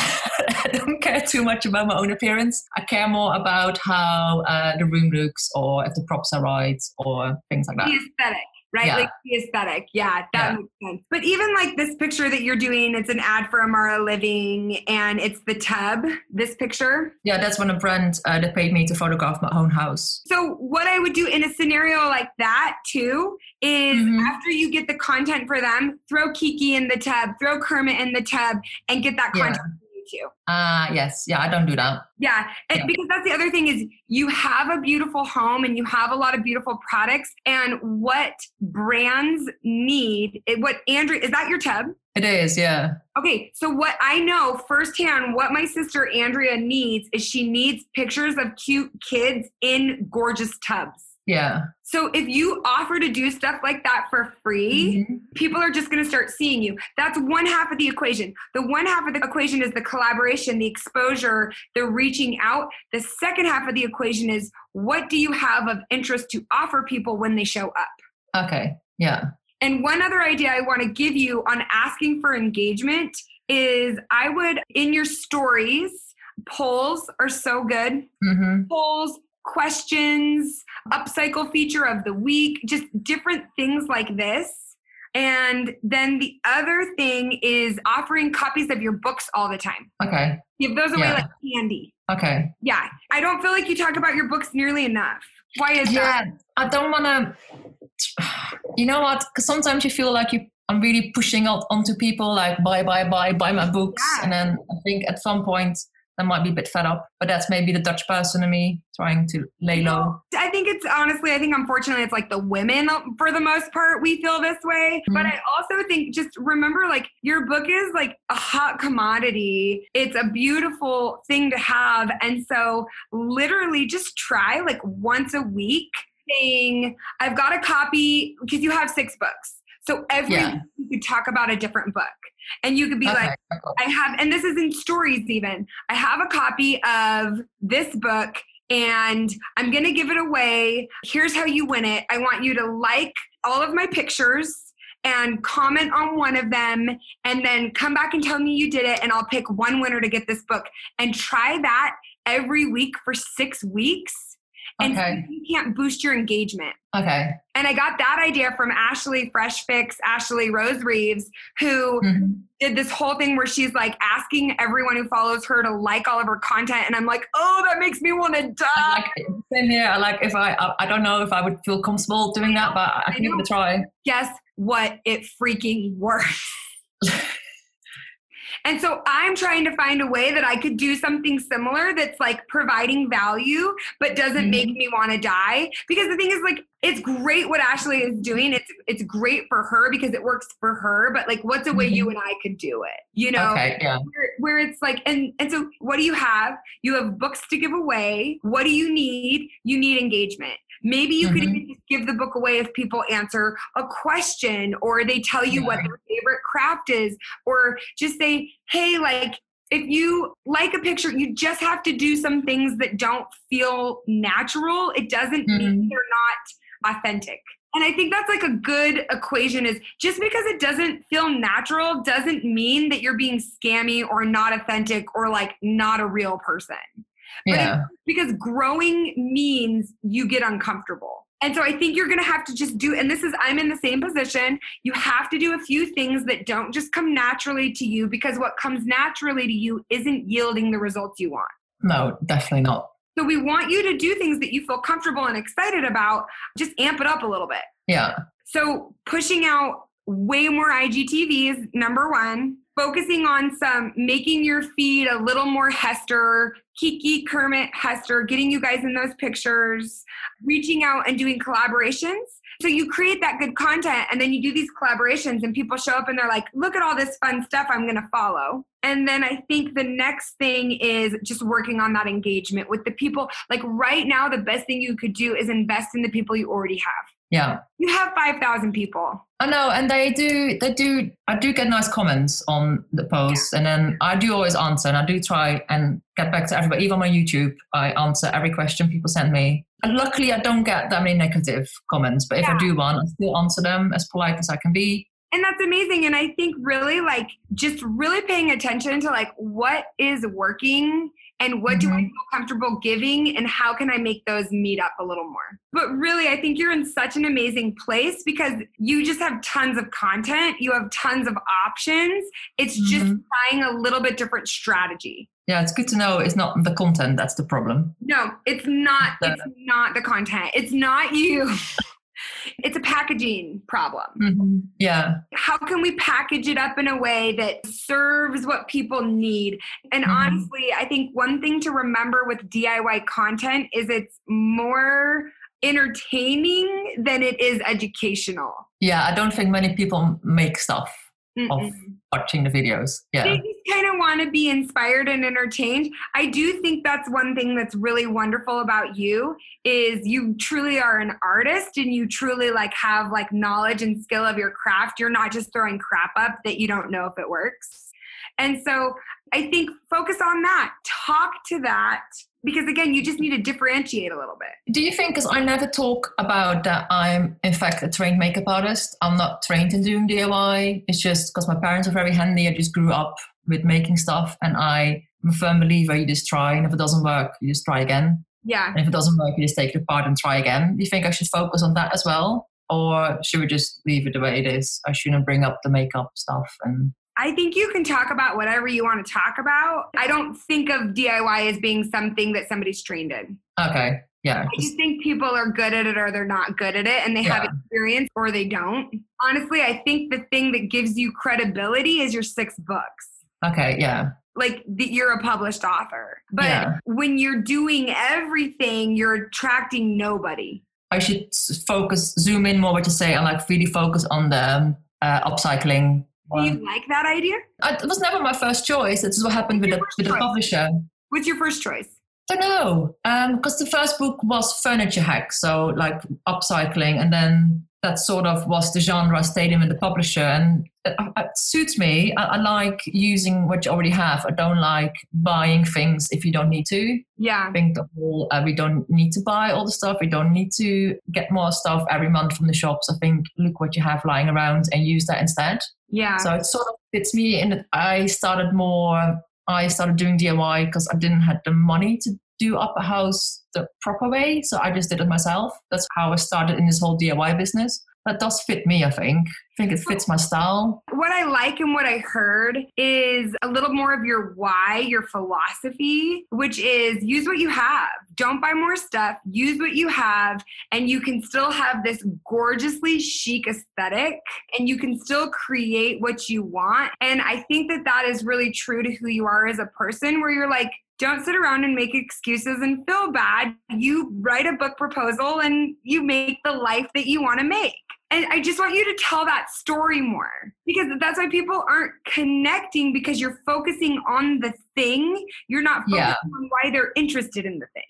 I don't care too much about my own appearance. I care more about how uh, the room looks, or if the props are right, or things like that. The aesthetic right? Yeah. Like the aesthetic. Yeah, that Yeah. makes sense. But even like this picture that you're doing, it's an ad for Amara Living and it's the tub, this picture. Yeah, that's when a brand uh, that paid me to photograph my own house. So what I would do in a scenario like that too is Mhm. after you get the content for them, throw Kiki in the tub, throw Kermit in the tub, and get that content for you. Ah, yes. Yeah, I don't do that. Yeah, and Yeah. because that's the other thing is you have a beautiful home and you have a lot of beautiful products, and what brands need, it- what Andrea is that your tub? It is, yeah. Okay, so what I know firsthand, what my sister Andrea needs is she needs pictures of cute kids in gorgeous tubs. Yeah. So if you offer to do stuff like that for free, Mhm. people are just going to start seeing you. That's one half of the equation. The one half of the equation is the collaboration, the exposure, the reaching out. The second half of the equation is what do you have of interest to offer people when they show up? Okay. Yeah. And one other idea I want to give you on asking for engagement is I would, in your stories, polls are so good. hmm Polls, questions, upcycle feature of the week, just different things like this. And then the other thing is offering copies of your books all the time. Okay. Give those away Yeah. like candy. Okay. Yeah. I don't feel like you talk about your books nearly enough. Why is Yeah. that? I don't want to. You know what? 'Cause sometimes you feel like you. I'm really pushing out onto people like buy, buy, buy, buy my books, Yeah. and then I think at some point I might be a bit fed up. But that's maybe the Dutch person in me trying to lay low. I think it's honestly, I think unfortunately it's like the women for the most part we feel this way. But Mhm. I also think just remember like your book is like a hot commodity. It's a beautiful thing to have. And so literally just try like once a week saying, I've got a copy because you have six books. So every Yeah. week you talk about a different book. And you could be okay. like, okay. I have, and this is in stories even. I have a copy of this book and I'm going to give it away. Here's how you win it. I want you to like all of my pictures and comment on one of them and then come back and tell me you did it and I'll pick one winner to get this book and try that every week for 6 weeks and Okay. you can't boost your engagement. Okay. And I got that idea from Ashley Fresh Fix, Ashley Rose Reeves, who Mhm. did this whole thing where she's like asking everyone who follows her to like all of her content. And I'm like, oh, that makes me want to die. like same here. I like if I, I I don't know if I would feel comfortable doing that, but I can give it a try. Guess what? It freaking works. And so I'm trying to find a way that I could do something similar that's like providing value, but doesn't mm-hmm. make me want to die. Because the thing is, like, it's great what Ashley is doing. It's it's great for her because it works for her. But like, what's a way mm-hmm. you and I could do it? You know, Okay. Yeah. where, where it's like and and so what do you have you have books to give away what do you need you need engagement maybe you could Mhm. even just give the book away if people answer a question or they tell you what their favorite craft is or just say hey like if you like a picture you just have to do some things that don't feel natural it doesn't mean Mhm. they're not authentic and I think that's like a good equation is just because it doesn't feel natural doesn't mean that you're being scammy or not authentic or like not a real person. But Yeah. Because growing means you get uncomfortable. And so I think you're going to have to just do, and this is, I'm in the same position. You have to do a few things that don't just come naturally to you because what comes naturally to you isn't yielding the results you want. No, definitely not. So we want you to do things that you feel comfortable and excited about. Just amp it up a little bit. Yeah. So pushing out way more IGTVs, number one. Focusing on some, making your feed a little more Hester, Kiki, Kermit, Hester, getting you guys in those pictures, reaching out and doing collaborations. So you create that good content and then you do these collaborations and people show up and they're like, look at all this fun stuff I'm going to follow. And then I think the next thing is just working on that engagement with the people. Like right now, the best thing you could do is invest in the people you already have. Yeah. You have 5,000 people. Oh, I know, and they do. They do. I do get nice comments on the posts, and then I do always answer, and I do try and get back to everybody. Even on my YouTube, I answer every question people send me. And luckily, I don't get that many negative comments. But if I do one, I still answer them as polite as I can be. And that's amazing. And I think really like just really paying attention to like what is working and what do I Mhm. feel comfortable giving and how can I make those meet up a little more. But really, I think you're in such an amazing place because you just have tons of content, you have tons of options. It's just Mhm. trying a little bit different strategy. Yeah, it's good to know it's not the content that's the problem. No, it's not. The- It's not the content. It's not you. it's a packaging problem. Mhm. Yeah. How can we package it up in a way that serves what people need? And Mhm. honestly, I think one thing to remember with DIY content is it's more entertaining than it is educational. Yeah, I don't think many people make stuff of watching the videos. Yeah. They just kind of want to be inspired and entertained. I do think that's one thing that's really wonderful about you is you truly are an artist and you truly like have like knowledge and skill of your craft. You're not just throwing crap up that you don't know if it works. And so I think focus on that. Talk to that because again, you just need to differentiate a little bit. Do you think, because I never talk about that I'm in fact a trained makeup artist, I'm not trained in doing DIY. It's just because my parents are very handy. I just grew up with making stuff and I am a firm believer you just try and if it doesn't work, you just try again. Yeah. And if it doesn't work, you just take it apart and try again. Do you think I should focus on that as well? Or should we just leave it the way it is? I shouldn't bring up the makeup stuff and I think you can talk about whatever you want to talk about. I don't think of DIY as being something that somebody's trained in. okay. Yeah. I Just, think people are good at it or they're not good at it and they have experience or they don't. Honestly, I think the thing that gives you credibility is your six books. okay. Yeah. Like that you're a published author. But Yeah. when you're doing everything, you're attracting nobody. I should focus, zoom in more what you say, and like really focus on the um, uh, upcycling. Do you like that idea? I, it was never my first choice. This is what happened with the, with the publisher. What's your first choice? I don't know, because the first book was furniture hacks, so like upcycling, and then that sort of was the genre I stayed in with the publisher, and it, it suits me. I, I like using what you already have. I don't like buying things if you don't need to. Yeah. I think the whole uh, we don't need to buy all the stuff. We don't need to get more stuff every month from the shops. I think look what you have lying around and use that instead. Yeah. So it sort of fits me and I started more, I started doing DIY because I didn't have the money to do up a house the proper way. So I just did it myself. That's how I started in this whole DIY business. That does fit me, I think. I think it fits my style. what I like and what I heard is a little more of your why, your philosophy, which is use what you have. Don't buy more stuff. Use what you have, and you can still have this gorgeously chic aesthetic and you can still create what you want. And I think that that is really true to who you are as a person, where you're like, don't sit around and make excuses and feel bad. You write a book proposal and you make the life that you want to make. And I just want you to tell that story more because that's why people aren't connecting because you're focusing on the thing. You're not focusing Yeah. on why they're interested in the thing.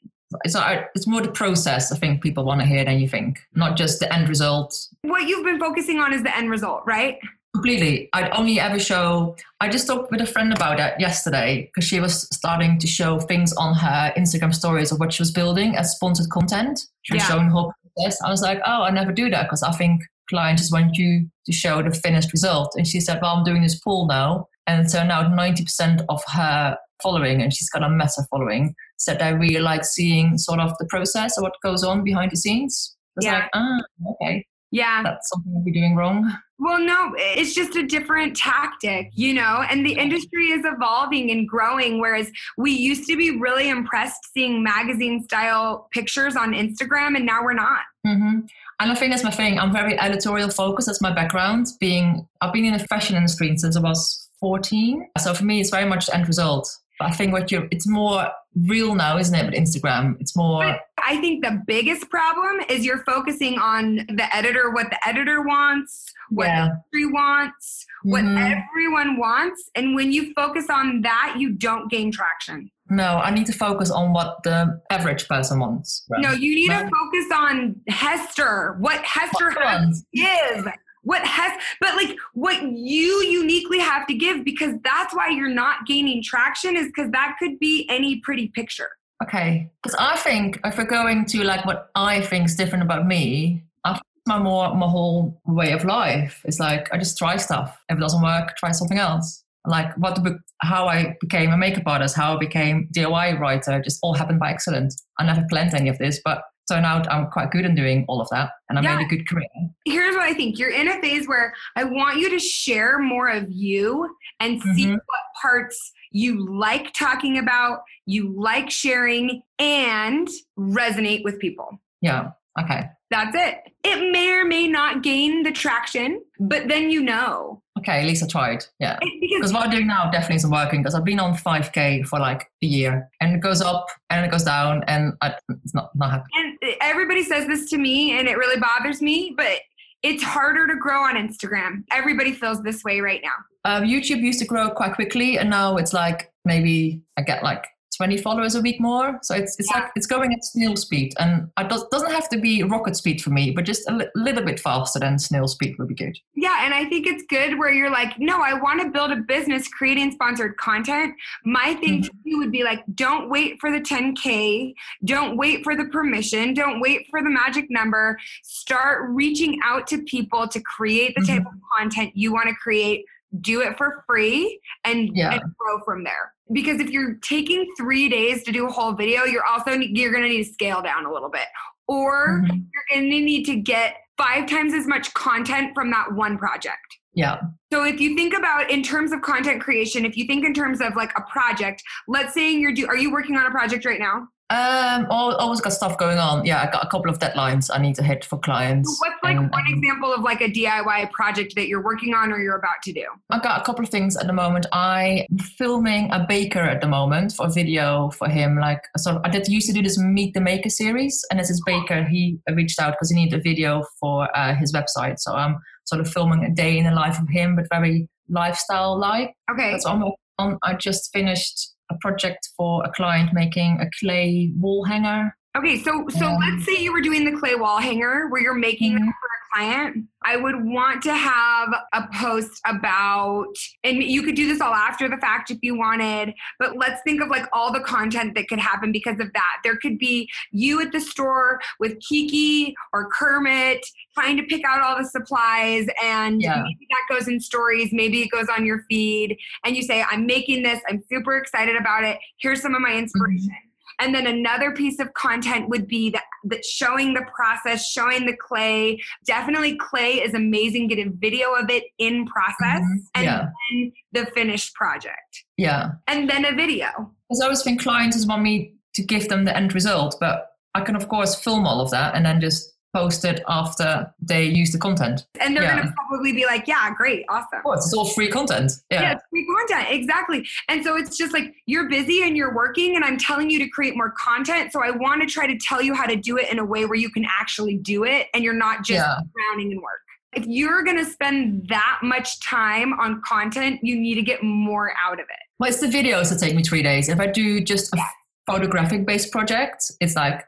So I, it's more the process, I think people want to hear than you think, not just the end result. What you've been focusing on is the end result, right? Completely. I'd only ever show. I just talked with a friend about that yesterday because she was starting to show things on her Instagram stories of what she was building as sponsored content. She was Yeah. showing her process. I was like, oh, I never do that because I think clients just want you to show the finished result. And she said, well, I'm doing this pool now. And so now 90% of her following, and she's got a massive following, said they really like seeing sort of the process of what goes on behind the scenes. It's Yeah. like, ah, okay, Yeah. that's something I'll be doing wrong. Well, no, it's just a different tactic, you know, and the industry is evolving and growing. Whereas we used to be really impressed seeing magazine style pictures on Instagram, and now we're not. mm-hmm. And I think that's my thing. I'm very editorial focused. That's my background. Being, I've been in the fashion industry since I was 14. So for me, it's very much the end result. But I think what you're, it's more real now, isn't it? With Instagram, it's more. But I think the biggest problem is you're focusing on the editor, what the editor wants, what Yeah. the industry wants, what Mhm. everyone wants. And when you focus on that, you don't gain traction. No, I need to focus on what the average person wants. No, you need to focus on Hester, what Hester Come has on. What has, but like what you uniquely have to give because that's why you're not gaining traction is because that could be any pretty picture. Okay, because I think if we're going to like what I think is different about me, I think my more my whole way of life is like I just try stuff. If it doesn't work, try something else. like what the book, how I became a makeup artist, how I became DIY writer, just all happened by accident. I never planned any of this, but turned now I'm quite good in doing all of that, and I Yeah. made a good career. Here's what I think you're in a phase where I want you to share more of you and see Mhm. what parts you like talking about, you like sharing, and resonate with people. Yeah. Okay. That's it. It may or may not gain the traction, but then you know. Okay. At least I tried. Yeah. Because what I'm doing now definitely isn't working because I've been on 5K for like a year and it goes up and it goes down and I, it's not, not happy. and everybody says this to me and it really bothers me, but it's harder to grow on Instagram. Everybody feels this way right now. Um, YouTube used to grow quite quickly and now it's like maybe I get like 20 followers a week more. So it's, it's Yeah. like it's going at snail speed and it does, doesn't have to be rocket speed for me, but just a li- little bit faster than snail speed would be good. Yeah, and I think it's good where you're like, no, I want to build a business creating sponsored content. My thing mm-hmm. to you would be like, don't wait for the 10K, don't wait for the permission, don't wait for the magic number. Start reaching out to people to create the type mm-hmm. of content you want to create. Do it for free and, Yeah. and grow from there. Because if you're taking three days to do a whole video, you're also you're going to need to scale down a little bit, or Mhm. you're going to need to get five times as much content from that one project. Yeah. So if you think about in terms of content creation, if you think in terms of like a project, let's say you're do are you working on a project right now? Um, always got stuff going on. Yeah, I got a couple of deadlines I need to hit for clients. What's like and- one example of like a DIY project that you're working on or you're about to do? I got a couple of things at the moment. I'm filming a baker at the moment for a video for him. Like, so I did used to do this Meet the Maker series, and as his baker, he reached out because he needed a video for uh, his website. So I'm sort of filming a day in the life of him, but very lifestyle like. Okay. That's what I'm on. I just finished a project for a client making a clay wall hanger. Okay, so so Um, let's say you were doing the clay wall hanger where you're making it Mhm. for a client. I would want to have a post about and you could do this all after the fact if you wanted, but let's think of like all the content that could happen because of that. There could be you at the store with Kiki or Kermit trying to pick out all the supplies and Yeah. maybe that goes in stories, maybe it goes on your feed and you say I'm making this, I'm super excited about it. Here's some of my inspiration. And then another piece of content would be that, that showing the process, showing the clay. Definitely clay is amazing. Get a video of it in process Mhm. and Yeah, then the finished project. yeah. And then a video. Because I always think clients just want me to give them the end result, but I can of course film all of that and then just post it after they use the content. And they're Yeah. gonna probably be like, yeah, great, awesome. Course, it's all free content. Yeah. Yeah. it's free content, exactly. And so it's just like you're busy and you're working, and I'm telling you to create more content. So I want to try to tell you how to do it in a way where you can actually do it and you're not just Yeah. drowning in work. If you're going to spend that much time on content, you need to get more out of it. Well, it's the videos that take me three days. If I do just a Yeah. photographic based project, it's like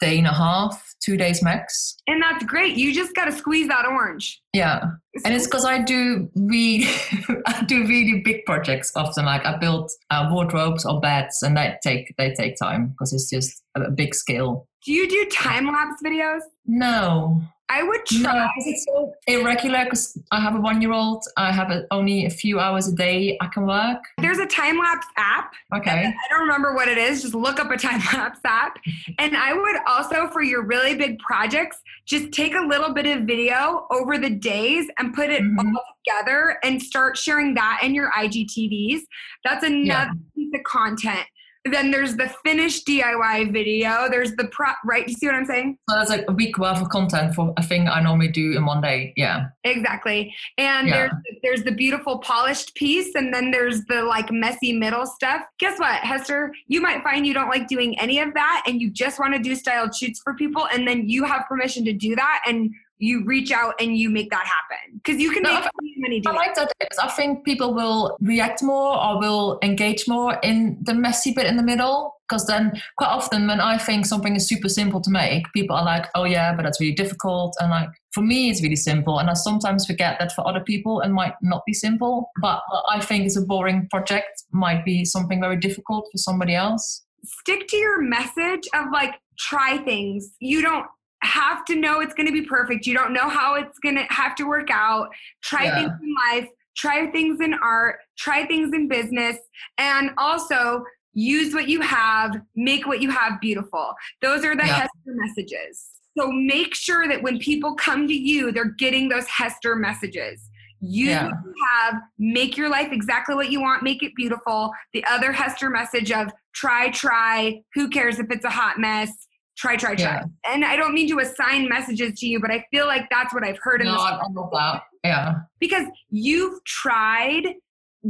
day and a half, two days max. And that's great. You just got to squeeze that orange. Yeah. And it's because I do really, I do really big projects often. Like I build uh, wardrobes or beds, and they take they take time because it's just a, a big scale. do you do time lapse videos? No, I would no, it's so irregular. Because I have a one year old, I have a, only a few hours a day I can work. There's a time lapse app Okay. I don't remember what it is. Just look up a time lapse app. And I would also, for your really big projects, just take a little bit of video over the days and put it Mhm. all together and start sharing that in your IGTVs. That's another piece of content. Then there's the finished DIY video. There's the pro, right? You see what I'm saying? So that's like a week worth of content for a thing I normally do in one day. Yeah. Exactly. And Yeah. there's there's the beautiful polished piece, and then there's the like messy middle stuff. Guess what, Hester? You might find you don't like doing any of that, and you just want to do styled shoots for people, and then you have permission to do that, and you reach out and you make that happen because you can No, make I- money I doing. like that because I think people will react more or will engage more in the messy bit in the middle. Because then, quite often, when I think something is super simple to make, people are like, "Oh yeah, but that's really difficult." And like for me, it's really simple, and I sometimes forget that for other people, it might not be simple. But I think it's a boring project might be something very difficult for somebody else. Stick to your message of like try things. You don't have to know it's going to be perfect. You don't know how it's going to have to work out. Try Yeah. things in life. try things in art, try things in business, and also use what you have, make what you have beautiful. Those are the yeah. Hester messages. So make sure that when people come to you, they're getting those Hester messages. Use yeah. what you have, make your life exactly what you want, make it beautiful. The other Hester message of try, try, who cares if it's a hot mess, try, try, try. Yeah. And I don't mean to assign messages to you, but I feel like that's what I've heard in no, I love that. Yeah. Because you've tried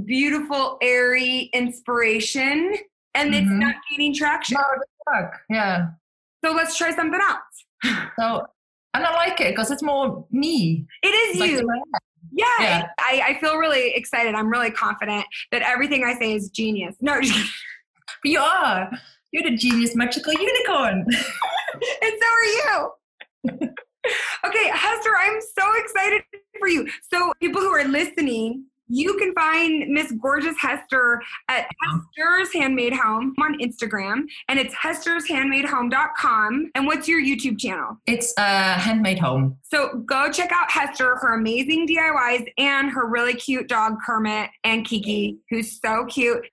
beautiful, airy inspiration and mm-hmm. it's not gaining traction. No, work. Yeah. So let's try something else. so and I like it because it's more me. It is like you. Yeah, yeah. I, I feel really excited. I'm really confident that everything I say is genius. No, you are. You're the genius magical unicorn. and so are you. okay, Hester, I'm so excited for you. So, people who are listening, you can find Miss Gorgeous Hester at Hester's Handmade Home on Instagram, and it's hester'shandmadehome.com. And what's your YouTube channel? It's uh, Handmade Home. So go check out Hester, her amazing DIYs, and her really cute dog Kermit and Kiki, who's so cute.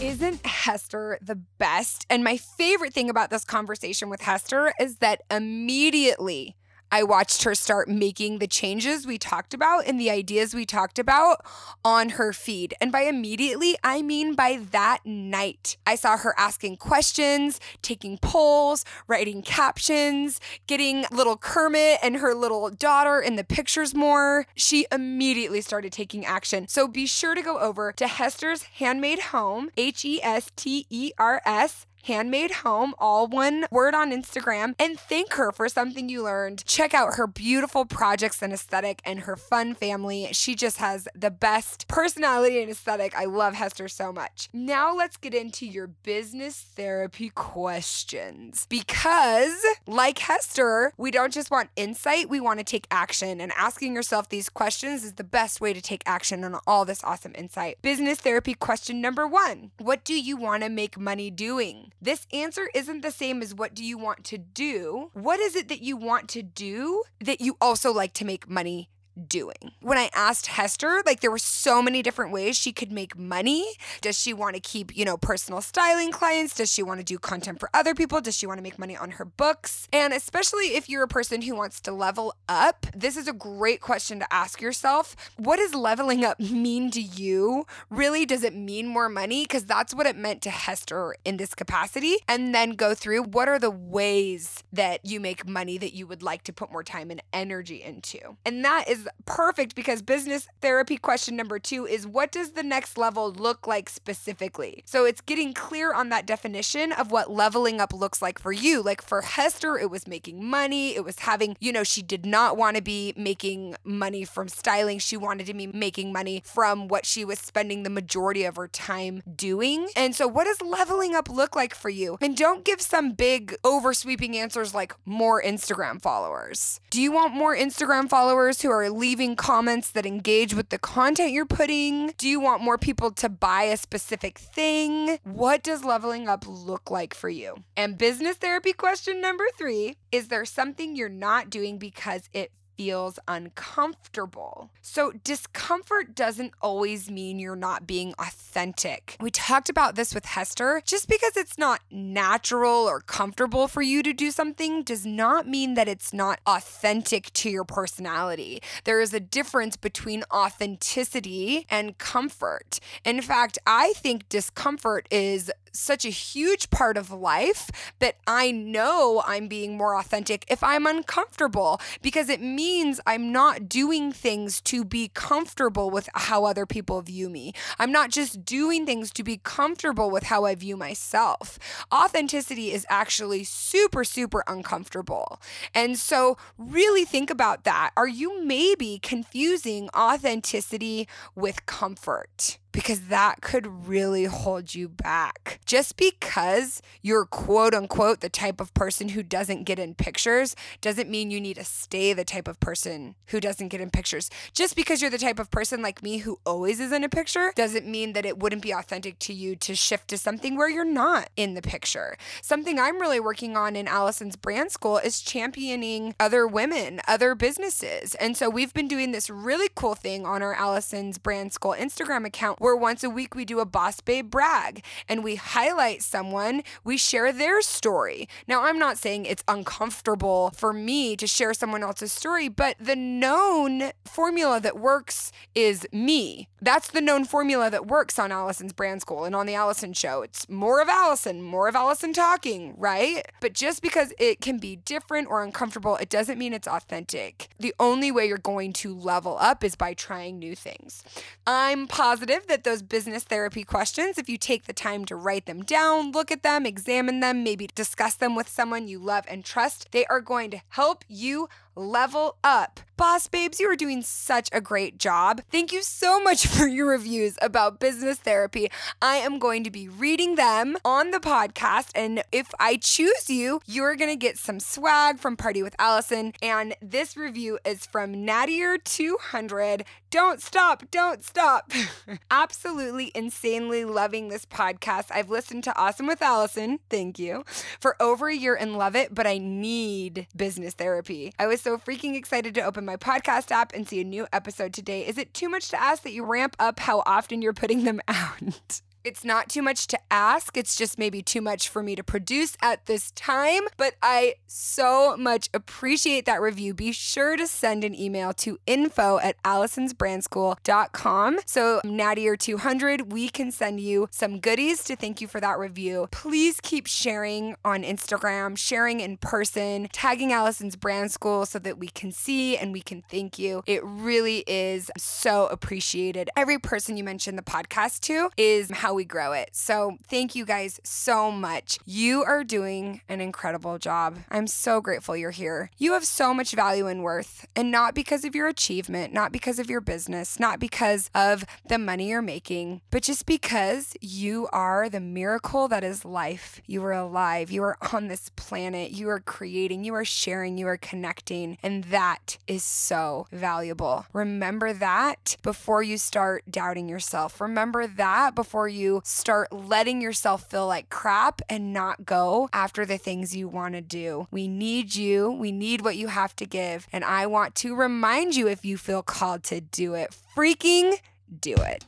Isn't Hester the best? And my favorite thing about this conversation with Hester is that immediately I watched her start making the changes we talked about and the ideas we talked about on her feed. And by immediately, I mean by that night. I saw her asking questions, taking polls, writing captions, getting little Kermit and her little daughter in the pictures more. She immediately started taking action. So be sure to go over to Hester's Handmade Home, H E S T E R S Handmade Home, all one word on Instagram, and thank her for something you learned. Check out her beautiful projects and aesthetic and her fun family. She just has the best personality and aesthetic. I love Hester so much. Now let's get into your business therapy questions because, like Hester, we don't just want insight, we want to take action. And asking yourself these questions is the best way to take action on all this awesome insight. Business therapy question number one What do you want to make money doing? This answer isn't the same as what do you want to do? What is it that you want to do that you also like to make money doing. When I asked Hester, like there were so many different ways she could make money. Does she want to keep, you know, personal styling clients? Does she want to do content for other people? Does she want to make money on her books? And especially if you're a person who wants to level up, this is a great question to ask yourself. What does leveling up mean to you? Really, does it mean more money? Because that's what it meant to Hester in this capacity. And then go through what are the ways that you make money that you would like to put more time and energy into. And that is perfect because business therapy question number two is what does the next level look like specifically? So it's getting clear on that definition of what leveling up looks like for you. Like for Hester, it was making money, it was having, you know, she did not want to be making money from styling. She wanted to be making money from what she was spending the majority of her time doing. And so, what does leveling up look like for you? And don't give some big oversweeping answers like more Instagram followers. Do you want more Instagram followers who are leaving comments that engage with the content you're putting? Do you want more people to buy a specific thing? What does leveling up look like for you? And business therapy question number three is there something you're not doing because it feels uncomfortable. So, discomfort doesn't always mean you're not being authentic. We talked about this with Hester. Just because it's not natural or comfortable for you to do something does not mean that it's not authentic to your personality. There is a difference between authenticity and comfort. In fact, I think discomfort is such a huge part of life that I know I'm being more authentic if I'm uncomfortable because it means I'm not doing things to be comfortable with how other people view me. I'm not just doing things to be comfortable with how I view myself. Authenticity is actually super, super uncomfortable. And so, really think about that. Are you maybe confusing authenticity with comfort? Because that could really hold you back. Just because you're quote unquote the type of person who doesn't get in pictures doesn't mean you need to stay the type of person who doesn't get in pictures. Just because you're the type of person like me who always is in a picture doesn't mean that it wouldn't be authentic to you to shift to something where you're not in the picture. Something I'm really working on in Alison's brand school is championing other women, other businesses. And so we've been doing this really cool thing on our Alison's brand school Instagram account where once a week we do a boss babe brag and we highlight someone, we share their story. Now, I'm not saying it's uncomfortable for me to share someone else's story, but the known formula that works is me. That's the known formula that works on Alison's brand school and on the Alison show. It's more of Alison, more of Alison talking, right? But just because it can be different or uncomfortable, it doesn't mean it's authentic. The only way you're going to level up is by trying new things. I'm positive that those business therapy questions, if you take the time to write them down, look at them, examine them, maybe discuss them with someone you love and trust, they are going to help you level up. Boss babes, you are doing such a great job. Thank you so much for your reviews about business therapy. I am going to be reading them on the podcast. And if I choose you, you're going to get some swag from Party with Alison. And this review is from Nadier200. Don't stop, don't stop. Absolutely insanely loving this podcast. I've listened to Awesome with Alison, thank you, for over a year and love it, but I need business therapy. I was so freaking excited to open my podcast app and see a new episode today. Is it too much to ask that you ramp up how often you're putting them out? It's not too much to ask. It's just maybe too much for me to produce at this time. But I so much appreciate that review. Be sure to send an email to info at alisonsbrandschool.com. So, Natty or 200, we can send you some goodies to thank you for that review. Please keep sharing on Instagram, sharing in person, tagging Alison's Brand School so that we can see and we can thank you. It really is so appreciated. Every person you mention the podcast to is how we grow it. So thank you guys so much. You are doing an incredible job. I'm so grateful you're here. You have so much value and worth, and not because of your achievement, not because of your business, not because of the money you're making, but just because you are the miracle that is life. You are alive. You are on this planet. You are creating. You are sharing. You are connecting. And that is so valuable. Remember that before you start doubting yourself. Remember that before you you start letting yourself feel like crap and not go after the things you want to do. We need you. We need what you have to give. And I want to remind you if you feel called to do it, freaking do it.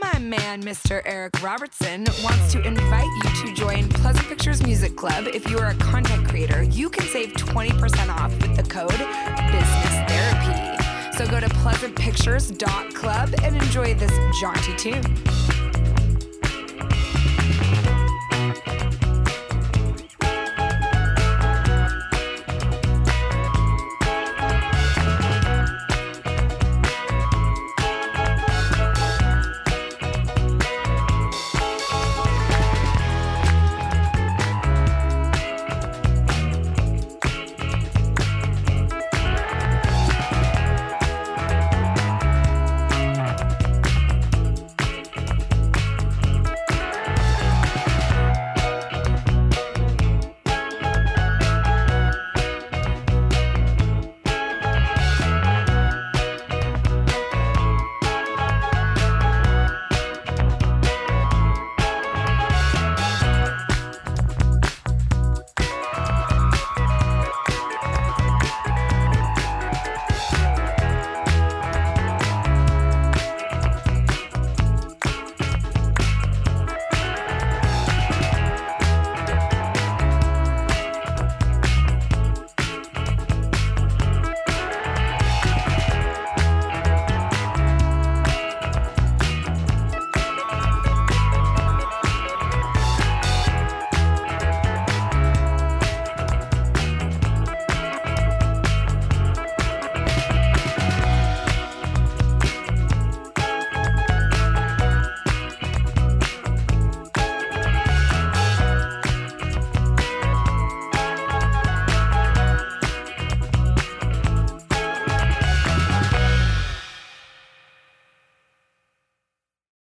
My man, Mr. Eric Robertson, wants to invite you to join Pleasant Pictures Music Club. If you are a content creator, you can save 20% off with the code Business. So go to pleasantpictures.club and enjoy this jaunty tune.